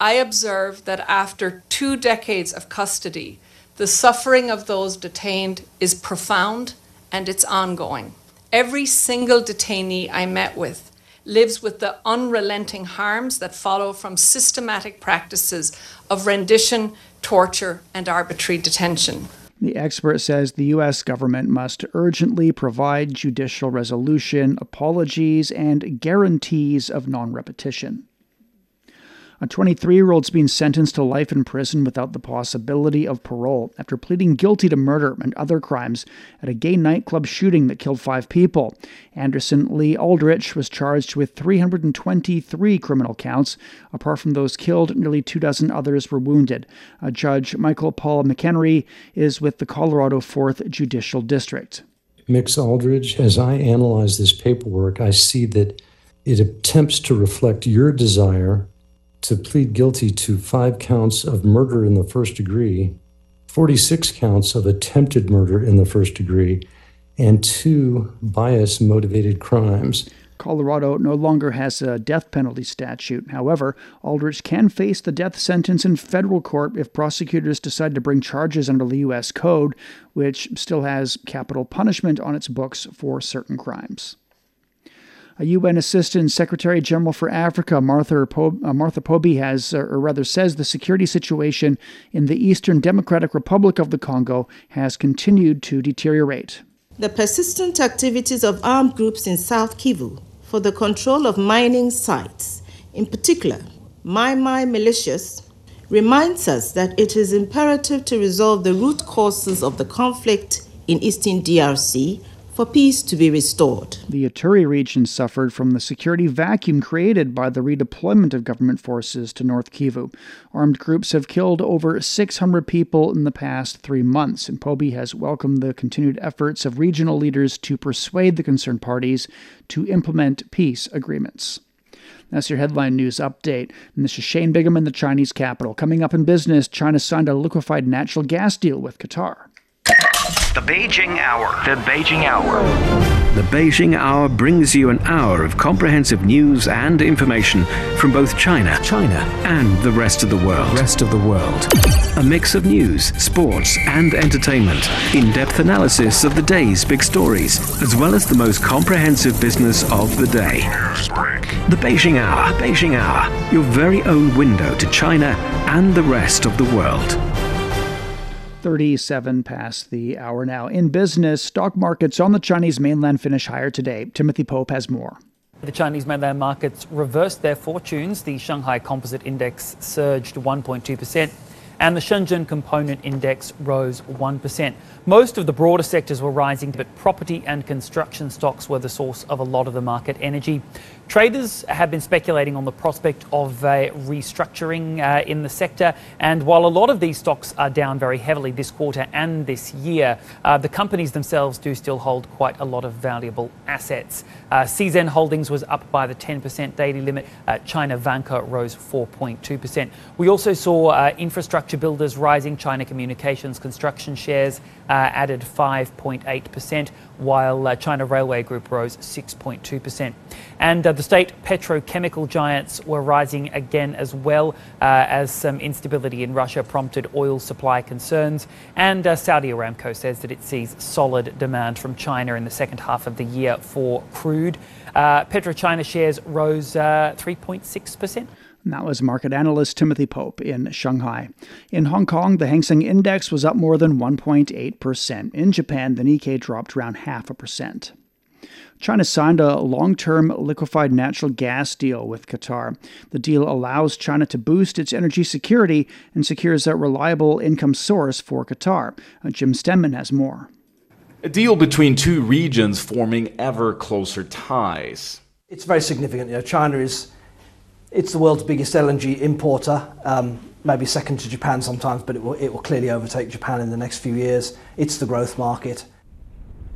I observe that after two decades of custody, the suffering of those detained is profound and it's ongoing. Every single detainee I met with lives with the unrelenting harms that follow from systematic practices of rendition, torture, and arbitrary detention. The expert says the U.S. government must urgently provide judicial resolution, apologies, and guarantees of non repetition. A 23 year old's been sentenced to life in prison without the possibility of parole after pleading guilty to murder and other crimes at a gay nightclub shooting that killed five people. Anderson Lee Aldrich was charged with 323 criminal counts. Apart from those killed, nearly two dozen others were wounded. A judge, Michael Paul McHenry, is with the Colorado 4th Judicial District. Mix Aldrich, as I analyze this paperwork, I see that it attempts to reflect your desire to plead guilty to five counts of murder in the first degree, 46 counts of attempted murder in the first degree, and two bias motivated crimes. Colorado no longer has a death penalty statute. However, Aldrich can face the death sentence in federal court if prosecutors decide to bring charges under the U.S. Code, which still has capital punishment on its books for certain crimes. A UN Assistant Secretary General for Africa, Martha, po- uh, Martha Pobee, has, or rather says, the security situation in the Eastern Democratic Republic of the Congo has continued to deteriorate. The persistent activities of armed groups in South Kivu for the control of mining sites, in particular, Mai Mai militias, reminds us that it is imperative to resolve the root causes of the conflict in Eastern DRC for peace to be restored. The Ituri region suffered from the security vacuum created by the redeployment of government forces to North Kivu. Armed groups have killed over 600 people in the past three months, and Pobee has welcomed the continued efforts of regional leaders to persuade the concerned parties to implement peace agreements. That's your headline news update. And this is Shane Bigham in the Chinese capital. Coming up in business, China signed a liquefied natural gas deal with Qatar. The Beijing Hour. The Beijing Hour. The Beijing Hour brings you an hour of comprehensive news and information from both China, China, and the rest of the world. Rest of the world. A mix of news, sports, and entertainment. In-depth analysis of the day's big stories, as well as the most comprehensive business of the day. The Beijing Hour. Beijing Hour. Your very own window to China and the rest of the world. 37 past the hour now. In business, stock markets on the Chinese mainland finish higher today. Timothy Pope has more. The Chinese mainland markets reversed their fortunes. The Shanghai Composite Index surged 1.2%, and the Shenzhen Component Index rose 1%. Most of the broader sectors were rising, but property and construction stocks were the source of a lot of the market energy. Traders have been speculating on the prospect of a restructuring uh, in the sector, and while a lot of these stocks are down very heavily this quarter and this year, uh, the companies themselves do still hold quite a lot of valuable assets. Uh, CZN Holdings was up by the 10% daily limit. Uh, China Vanke rose 4.2%. We also saw uh, infrastructure builders rising. China Communications construction shares uh, added 5.8%, while uh, China Railway Group rose 6.2%. And uh, the state petrochemical giants were rising again as well, uh, as some instability in Russia prompted oil supply concerns. And uh, Saudi Aramco says that it sees solid demand from China in the second half of the year for crude. Uh, PetroChina shares rose 3.6%. That was market analyst Timothy Pope in Shanghai. In Hong Kong, the Hang Seng Index was up more than 1.8%. In Japan, the Nikkei dropped around half a percent. China signed a long term liquefied natural gas deal with Qatar. The deal allows China to boost its energy security and secures a reliable income source for Qatar. Uh, Jim Stenman has more. A deal between two regions forming ever closer ties. It's very significant. You know, China is it's the world's biggest LNG importer, um, maybe second to Japan sometimes, but it will, it will clearly overtake Japan in the next few years. It's the growth market.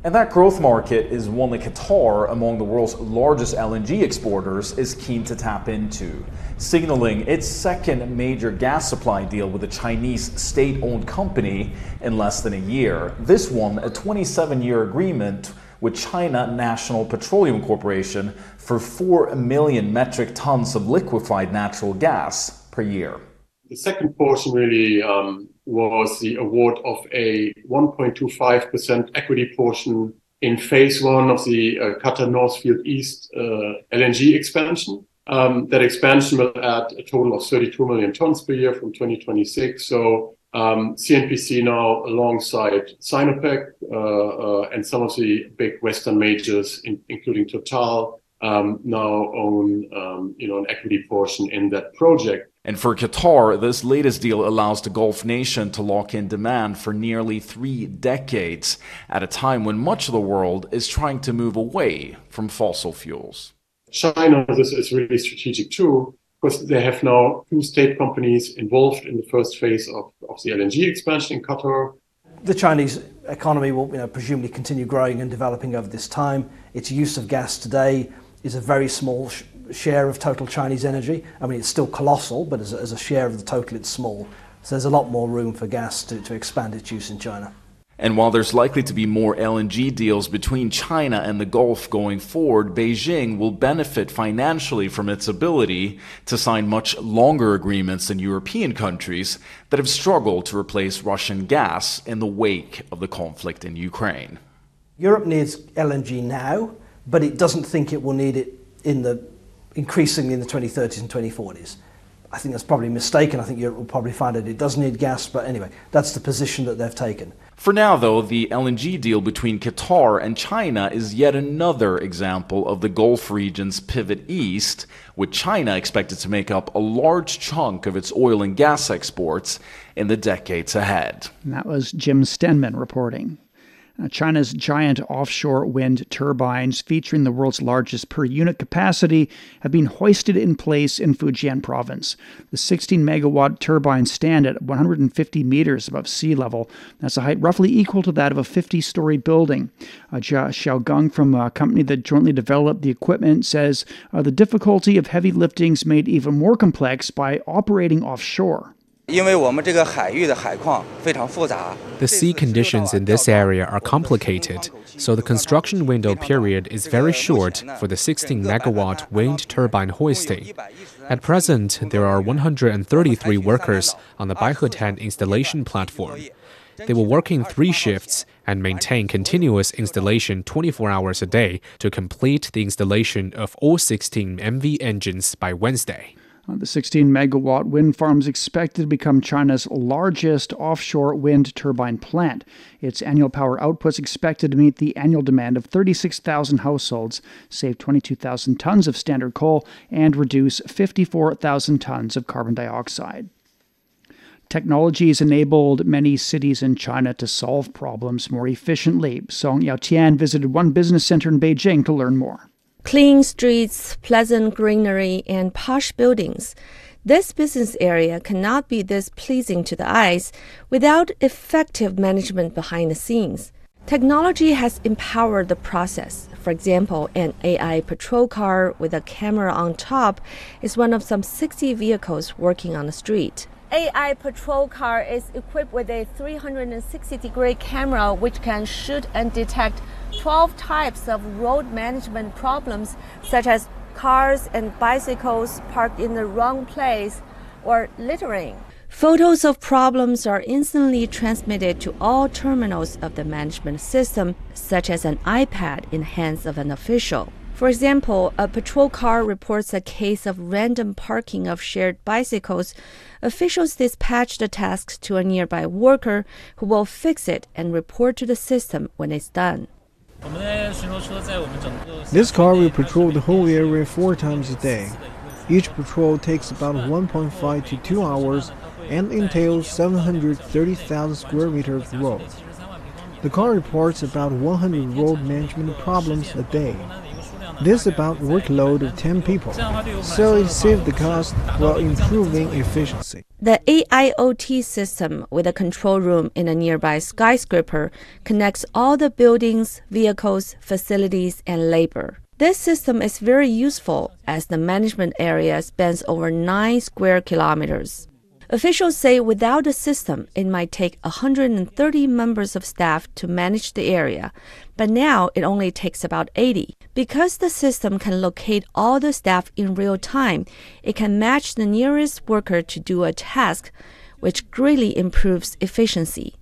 And that growth market is one that Qatar, among the world's largest LNG exporters, is keen to tap into, signaling its second major gas supply deal with a Chinese state owned company in less than a year. This one, a 27 year agreement with China National Petroleum Corporation for 4 million metric tons of liquefied natural gas per year. The second portion really um, was the award of a 1.25% equity portion in phase one of the uh, Qatar North Field East uh, LNG expansion. Um, that expansion will add a total of 32 million tons per year from 2026. So um, CNPC now, alongside Sinopec uh, uh, and some of the big Western majors, in, including Total, um, now own um, you know an equity portion in that project. And for Qatar, this latest deal allows the Gulf nation to lock in demand for nearly three decades, at a time when much of the world is trying to move away from fossil fuels. China, this is really strategic too, because they have now two state companies involved in the first phase of, of the LNG expansion in Qatar. The Chinese economy will you know, presumably continue growing and developing over this time. Its use of gas today is a very small sh- share of total Chinese energy. I mean, it's still colossal, but as a, as a share of the total, it's small. So there's a lot more room for gas to, to expand its use in China. And while there's likely to be more LNG deals between China and the Gulf going forward, Beijing will benefit financially from its ability to sign much longer agreements than European countries that have struggled to replace Russian gas in the wake of the conflict in Ukraine. Europe needs LNG now, but it doesn't think it will need it in the increasingly in the 2030s and 2040s. I think that's probably mistaken. I think Europe will probably find that it does need gas, but anyway, that's the position that they've taken. For now, though, the LNG deal between Qatar and China is yet another example of the Gulf region's pivot east, with China expected to make up a large chunk of its oil and gas exports in the decades ahead. And that was Jim Stenman reporting. Uh, China's giant offshore wind turbines, featuring the world's largest per unit capacity, have been hoisted in place in Fujian province. The 16 megawatt turbines stand at 150 meters above sea level. That's a height roughly equal to that of a 50 story building. Uh, Jia from a company that jointly developed the equipment says uh, the difficulty of heavy lifting is made even more complex by operating offshore. The sea conditions in this area are complicated, so the construction window period is very short for the 16 megawatt wind turbine hoisting. At present, there are 133 workers on the Baihetan installation platform. They will work in three shifts and maintain continuous installation 24 hours a day to complete the installation of all 16 MV engines by Wednesday. Uh, the 16 megawatt wind farm is expected to become China's largest offshore wind turbine plant. Its annual power output is expected to meet the annual demand of 36,000 households, save 22,000 tons of standard coal, and reduce 54,000 tons of carbon dioxide. Technology has enabled many cities in China to solve problems more efficiently. Song Yaotian visited one business center in Beijing to learn more. Clean streets, pleasant greenery, and posh buildings. This business area cannot be this pleasing to the eyes without effective management behind the scenes. Technology has empowered the process. For example, an AI patrol car with a camera on top is one of some 60 vehicles working on the street. AI patrol car is equipped with a 360 degree camera which can shoot and detect 12 types of road management problems, such as cars and bicycles parked in the wrong place or littering. Photos of problems are instantly transmitted to all terminals of the management system, such as an iPad in hands of an official. For example, a patrol car reports a case of random parking of shared bicycles. Officials dispatch the task to a nearby worker who will fix it and report to the system when it's done. This car will patrol the whole area four times a day. Each patrol takes about 1.5 to 2 hours and entails 730,000 square meters of road. The car reports about 100 road management problems a day. This about workload of 10 people, so it saves the cost while improving efficiency. The AIoT system with a control room in a nearby skyscraper connects all the buildings, vehicles, facilities, and labor. This system is very useful as the management area spans over 9 square kilometers. Officials say without the system, it might take 130 members of staff to manage the area, but now it only takes about 80. Because the system can locate all the staff in real time, it can match the nearest worker to do a task which greatly improves efficiency.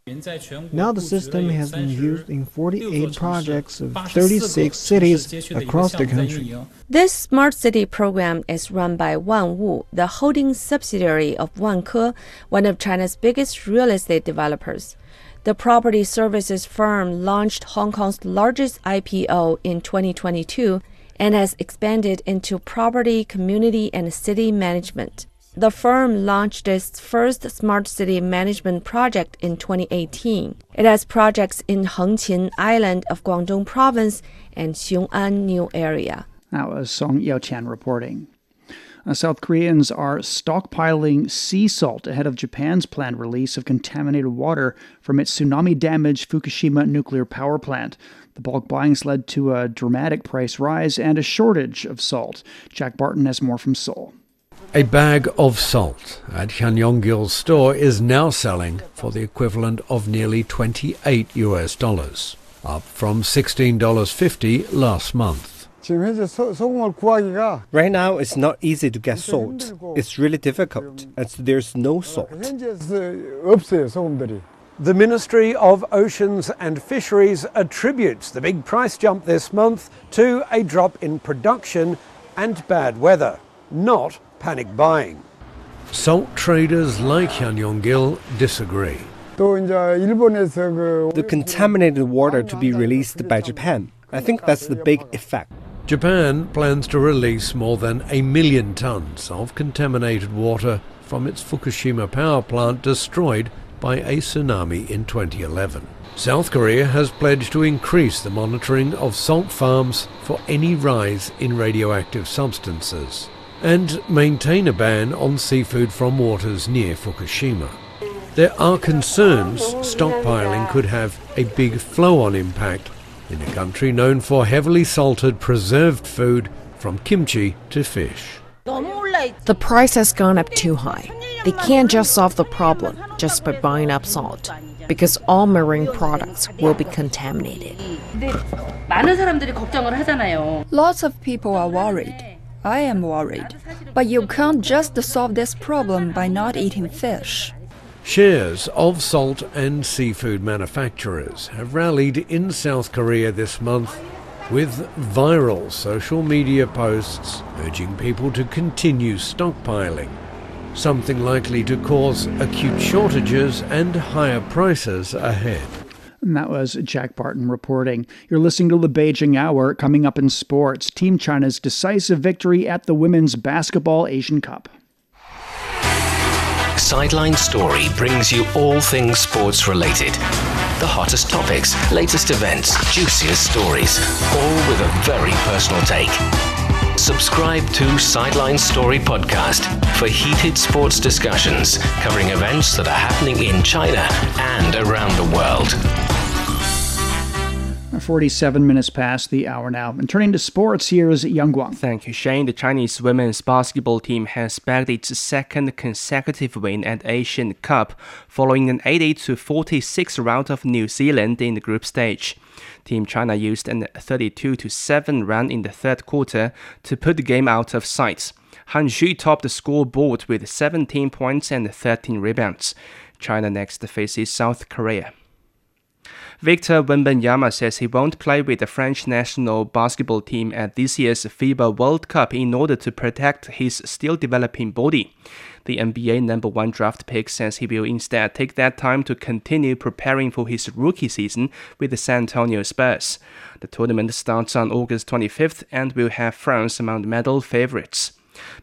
Now the system has been used in 48 projects of 36 cities across the country. This smart city program is run by Wanwu, the holding subsidiary of Vanke, one of China's biggest real estate developers. The property services firm launched Hong Kong's largest IPO in 2022 and has expanded into property, community, and city management. The firm launched its first smart city management project in 2018. It has projects in Hengqin Island of Guangdong Province and Xiong'an New Area. That was Song Yaoqian reporting. Uh, South Koreans are stockpiling sea salt ahead of Japan's planned release of contaminated water from its tsunami damaged Fukushima nuclear power plant. The bulk buying's led to a dramatic price rise and a shortage of salt. Jack Barton has more from Seoul. A bag of salt at Hyanyonggil's store is now selling for the equivalent of nearly 28 US dollars, up from $16.50 last month. Right now, it's not easy to get salt. It's really difficult, as there's no salt. The Ministry of Oceans and Fisheries attributes the big price jump this month to a drop in production and bad weather, not panic buying. Salt traders like Hyanyonggil disagree. The contaminated water to be released by Japan. I think that's the big effect. Japan plans to release more than a million tons of contaminated water from its Fukushima power plant destroyed by a tsunami in 2011. South Korea has pledged to increase the monitoring of salt farms for any rise in radioactive substances and maintain a ban on seafood from waters near Fukushima. There are concerns stockpiling could have a big flow on impact in a country known for heavily salted preserved food from kimchi to fish. The price has gone up too high. They can't just solve the problem just by buying up salt, because all marine products will be contaminated. Lots of people are worried. I am worried. But you can't just solve this problem by not eating fish. Shares of salt and seafood manufacturers have rallied in South Korea this month with viral social media posts urging people to continue stockpiling, something likely to cause acute shortages and higher prices ahead. And that was Jack Barton reporting. You're listening to the Beijing Hour. Coming up in sports, Team China's decisive victory at the Women's Basketball Asian Cup. Sideline Story brings you all things sports related. The hottest topics, latest events, juiciest stories, all with a very personal take. Subscribe to Sideline Story Podcast for heated sports discussions covering events that are happening in China and around the world. 47 minutes past the hour now. And turning to sports, here's Yang Guang. Thank you, Shane. The Chinese women's basketball team has bagged its second consecutive win at Asian Cup, following an 80 46 rout of New Zealand in the group stage. Team China used an 32 7 run in the third quarter to put the game out of sight. Han Xu topped the scoreboard with 17 points and 13 rebounds. China next faces South Korea. Victor Wembanyama says he won't play with the French national basketball team at this year's FIBA World Cup in order to protect his still developing body. The NBA number one draft pick says he will instead take that time to continue preparing for his rookie season with the San Antonio Spurs. The tournament starts on August 25th and will have France among medal favorites.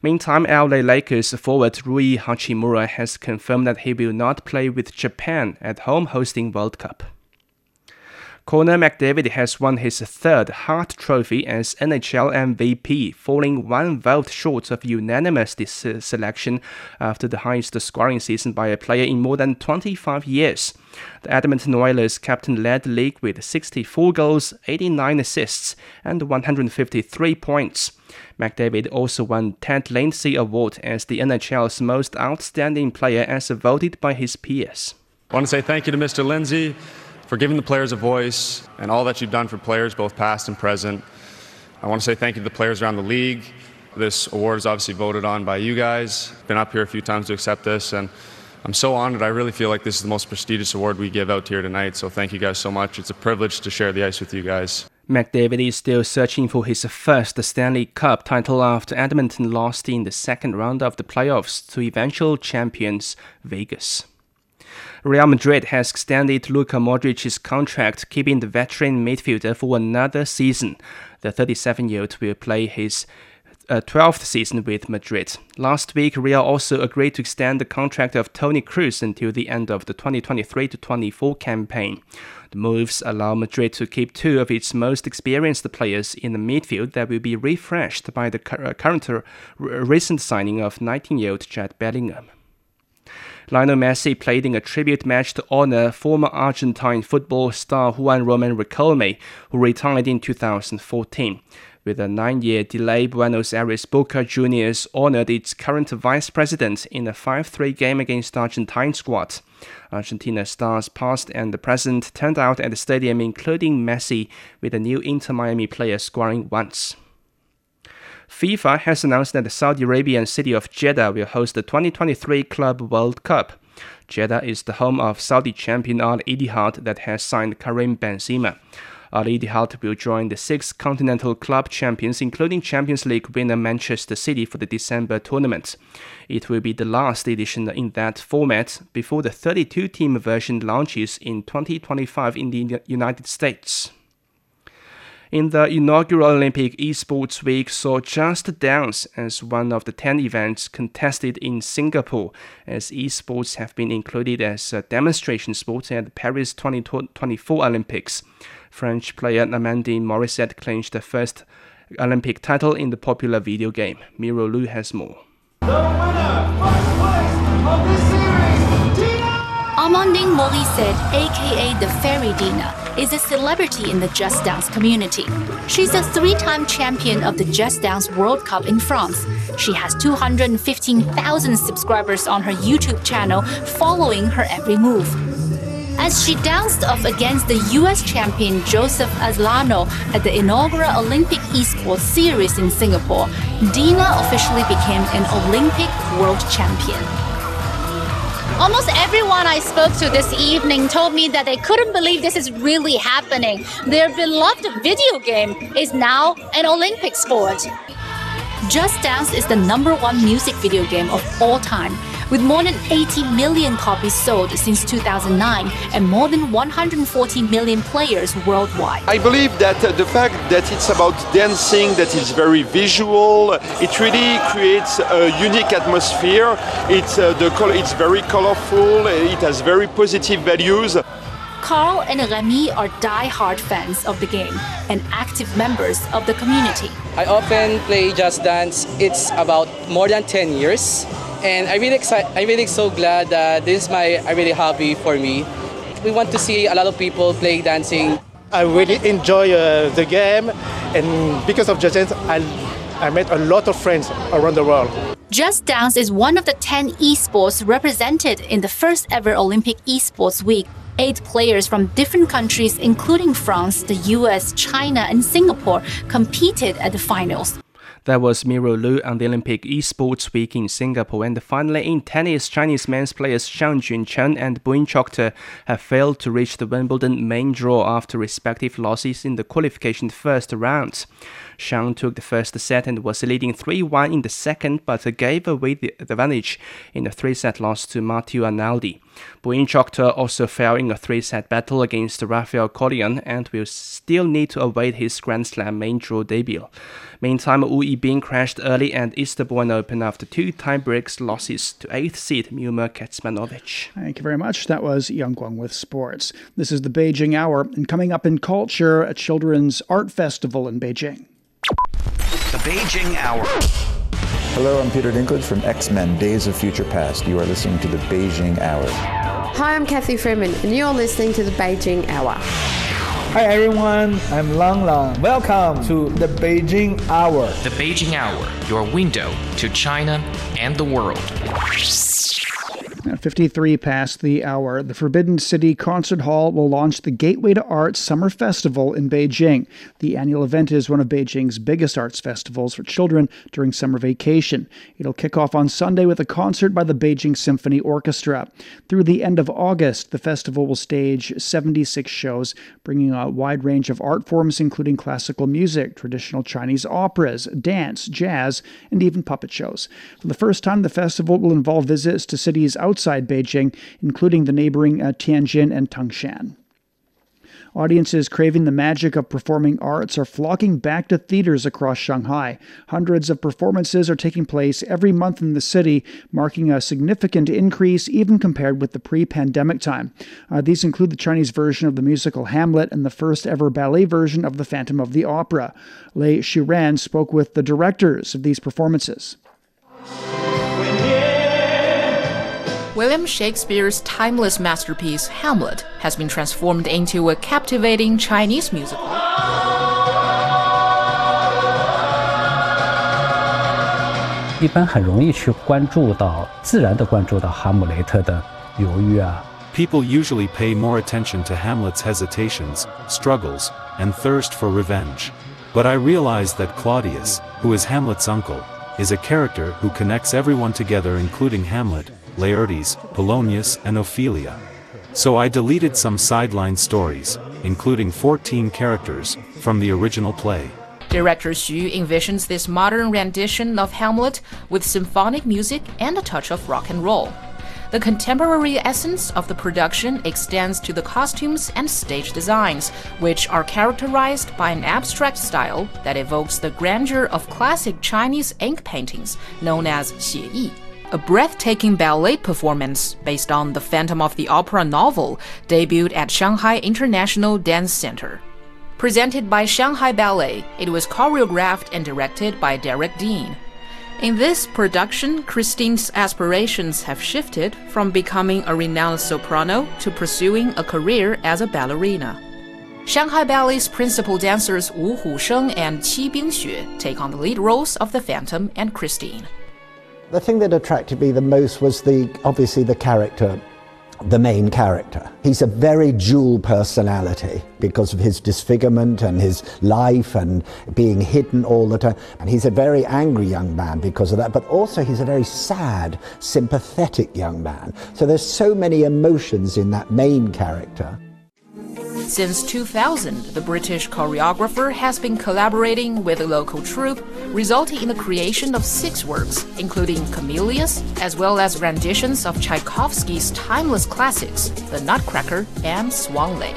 Meantime, LA Lakers forward Rui Hachimura has confirmed that he will not play with Japan at home hosting World Cup. Connor McDavid has won his third Hart Trophy as NHL MVP, falling one vote short of unanimous uh, selection after the highest scoring season by a player in more than 25 years. The Edmonton Oilers captain led the league with 64 goals, 89 assists, and 153 points. McDavid also won Ted Lindsay Award as the NHL's most outstanding player as voted by his peers. I want to say thank you to Mr. Lindsay for giving the players a voice and all that you've done for players, both past and present. I want to say thank you to the players around the league. This award is obviously voted on by you guys. Been up here a few times to accept this, and I'm so honored. I really feel like this is the most prestigious award we give out here tonight. So thank you guys so much. It's a privilege to share the ice with you guys. McDavid is still searching for his first Stanley Cup title after Edmonton lost in the second round of the playoffs to eventual champions Vegas. Real Madrid has extended Luka Modric's contract, keeping the veteran midfielder for another season. The 37 year old will play his uh, 12th season with Madrid. Last week, Real also agreed to extend the contract of Toni Kroos until the end of the 2023 24 campaign. The moves allow Madrid to keep two of its most experienced players in the midfield that will be refreshed by the current recent signing of 19 year old Jude Bellingham. Lionel Messi played in a tribute match to honor former Argentine football star Juan Roman Riquelme, who retired in 2014. With a nine year delay, Buenos Aires Boca Juniors honored its current vice president in a 5 3 game against Argentine squad. Argentina stars past and present turned out at the stadium, including Messi, with a new Inter Miami player scoring once. FIFA has announced that the Saudi Arabian city of Jeddah will host the 2023 Club World Cup. Jeddah is the home of Saudi champion Al Ittihad that has signed Karim Benzema. Al Ittihad will join the six continental club champions, including Champions League winner Manchester City for the December tournament. It will be the last edition in that format before the 32 team version launches in 2025 in the United States. In the inaugural Olympic Esports Week saw Just Dance as one of the 10 events contested in Singapore, as esports have been included as a demonstration sport at the Paris 2024 Olympics. French player Amandine Morissette clinched the first Olympic title in the popular video game. Miro Lu has more. Amandine Morissette, aka the Fairy Dina, is a celebrity in the Just Dance community. She's a three time champion of the Just Dance World Cup in France. She has 215,000 subscribers on her YouTube channel following her every move. As she danced off against the US champion Joseph Aslano at the inaugural Olympic Esports Series in Singapore, Dina officially became an Olympic world champion. Almost everyone I spoke to this evening told me that they couldn't believe this is really happening. Their beloved video game is now an Olympic sport. Just Dance is the number one music video game of all time with more than 80 million copies sold since 2009 and more than 140 million players worldwide. I believe that uh, the fact that it's about dancing, that it's very visual, it really creates a unique atmosphere. It's, uh, the col- it's very colorful, it has very positive values. Carl and Remy are die-hard fans of the game and active members of the community. I often play Just Dance. It's about more than 10 years and I really excited. I'm really so glad that this is my a really hobby for me. We want to see a lot of people play dancing. I really enjoy uh, the game, and because of Just Dance, I, I met a lot of friends around the world. Just Dance is one of the 10 esports represented in the first ever Olympic Esports Week. Eight players from different countries, including France, the US, China, and Singapore, competed at the finals. That was Miro Lu on the Olympic Esports Week in Singapore. And finally, in tennis, Chinese men's players Shang Juncheng and Boone Proctor have failed to reach the Wimbledon main draw after respective losses in the qualification first rounds. Shang took the first set and was leading 3 1 in the second, but gave away the advantage in a three set loss to Matteo Arnaldi. Boone Proctor also fell in a three set battle against Rafael Corleone and will still need to await his Grand Slam main draw debut. Meantime, Wu Yibing crashed early and Eastbourne Open after two tiebreaks losses to 8th seed Miomir Kecmanovic. Thank you very much. That was Yang Guang with sports. This is the Beijing Hour, and coming up in culture, a children's art festival in Beijing. The Beijing Hour. Hello, I'm Peter Dinklage from X Men Days of Future Past. You are listening to the Beijing Hour. Hi, I'm Cathy Freeman, and you're listening to the Beijing Hour. Hi everyone, I'm Lang Lang. Welcome to the Beijing Hour. The Beijing Hour, your window to China and the world. At 53 past the hour, the Forbidden City Concert Hall will launch the Gateway to Arts Summer Festival in Beijing. The annual event is one of Beijing's biggest arts festivals for children during summer vacation. It'll kick off on Sunday with a concert by the Beijing Symphony Orchestra. Through the end of August, the festival will stage 76 shows, bringing a wide range of art forms, including classical music, traditional Chinese operas, dance, jazz, and even puppet shows. For the first time, the festival will involve visits to cities outside outside Beijing, including the neighboring uh, Tianjin and Tangshan. Audiences craving the magic of performing arts are flocking back to theaters across Shanghai. Hundreds of performances are taking place every month in the city, marking a significant increase even compared with the pre pandemic time. Uh, these include the Chinese version of the musical Hamlet and the first ever ballet version of The Phantom of the Opera. Lei Shiran spoke with the directors of these performances. William Shakespeare's timeless masterpiece Hamlet has been transformed into a captivating Chinese musical. 一般很容易去关注到自然的关注到哈姆雷特的犹豫啊。People usually pay more attention to Hamlet's hesitations, struggles, and thirst for revenge. But I realized that Claudius, who is Hamlet's uncle, is a character who connects everyone together including Hamlet, Laertes, Polonius, and Ophelia. So I deleted some sideline stories, including 14 characters, from the original play. Director Xu envisions this modern rendition of Hamlet with symphonic music and a touch of rock and roll. The contemporary essence of the production extends to the costumes and stage designs, which are characterized by an abstract style that evokes the grandeur of classic Chinese ink paintings known as 写意 a breathtaking ballet performance based on the Phantom of the Opera novel debuted at Shanghai International Dance Center. Presented by Shanghai Ballet, it was choreographed and directed by Derek Deane. In this production, Christine's aspirations have shifted from becoming a renowned soprano to pursuing a career as a ballerina. Shanghai Ballet's principal dancers Wu Husheng and Qi Bingxue take on the lead roles of the Phantom and Christine. The thing that attracted me the most was the obviously the character, the main character. He's a very dual personality because of his disfigurement and his life and being hidden all the time. And he's a very angry young man because of that, but also he's a very sad, sympathetic young man. So there's so many emotions in that main character. Since 2000, the British choreographer has been collaborating with a local troupe, resulting in the creation of six works, including Camellias, as well as renditions of Tchaikovsky's timeless classics, The Nutcracker and Swan Lake.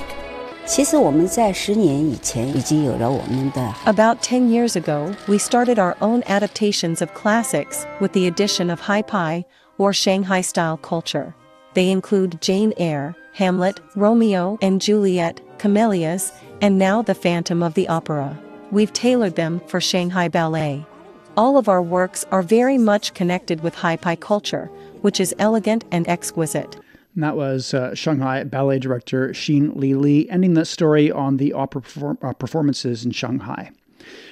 About 10 years ago, we started our own adaptations of classics with the addition of Hai Pai, or Shanghai style culture. They include Jane Eyre, Hamlet, Romeo and Juliet, Camellias, and now The Phantom of the Opera. We've tailored them for Shanghai Ballet. All of our works are very much connected with Hai Pai culture, which is elegant and exquisite. And that was uh, Shanghai Ballet director Xin Li Li ending the story on the opera perform- uh, performances in Shanghai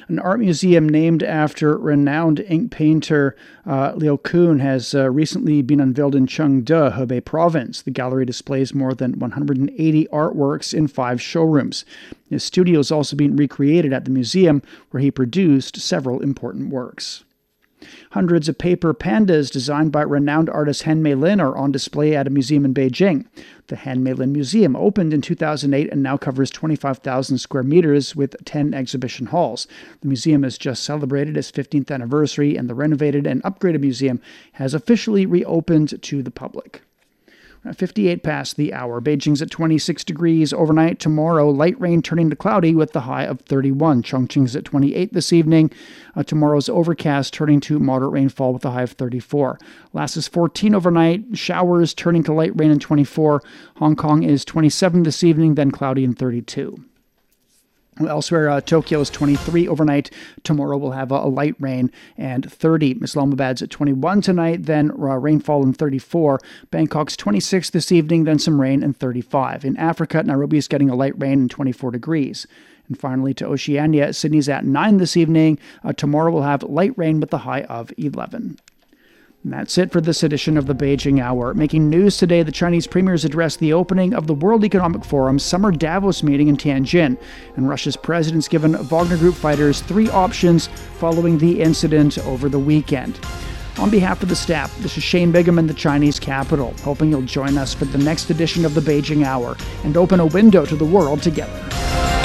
an art museum named after renowned ink painter uh, Liu Kun has uh, recently been unveiled in Chengde, Hebei province. The gallery displays more than 180 artworks in five showrooms. His studio is also being recreated at the museum, where he produced several important works. Hundreds of paper pandas designed by renowned artist Han Meilin are on display at a museum in Beijing. The Han Meilin Museum opened in 2008 and now covers 25,000 square meters with 10 exhibition halls. The museum has just celebrated its 15th anniversary, and the renovated and upgraded museum has officially reopened to the public. 58 past the hour. Beijing's at 26 degrees overnight. Tomorrow, light rain turning to cloudy with the high of 31. Chongqing's at 28 this evening. Uh, tomorrow's overcast turning to moderate rainfall with a high of 34. Lhasa's 14 overnight. Showers turning to light rain in 24. Hong Kong is 27 this evening, then cloudy in 32. Elsewhere, uh, Tokyo is 23 overnight. Tomorrow we'll have a, a, light rain and 30. Islamabad's at 21 tonight, then uh, rainfall in 34. Bangkok's 26 this evening, then some rain and 35. In Africa, Nairobi is getting a light rain and 24 degrees. And finally to Oceania, Sydney's at 9 this evening. Uh, tomorrow we'll have light rain with the high of 11. And that's it for this edition of the Beijing Hour. Making news today, the Chinese premiers addressed the opening of the World Economic Forum summer Davos meeting in Tianjin. And Russia's president's given Wagner Group fighters three options following the incident over the weekend. On behalf of the staff, this is Shane Bigham in the Chinese capital, hoping you'll join us for the next edition of the Beijing Hour and open a window to the world together.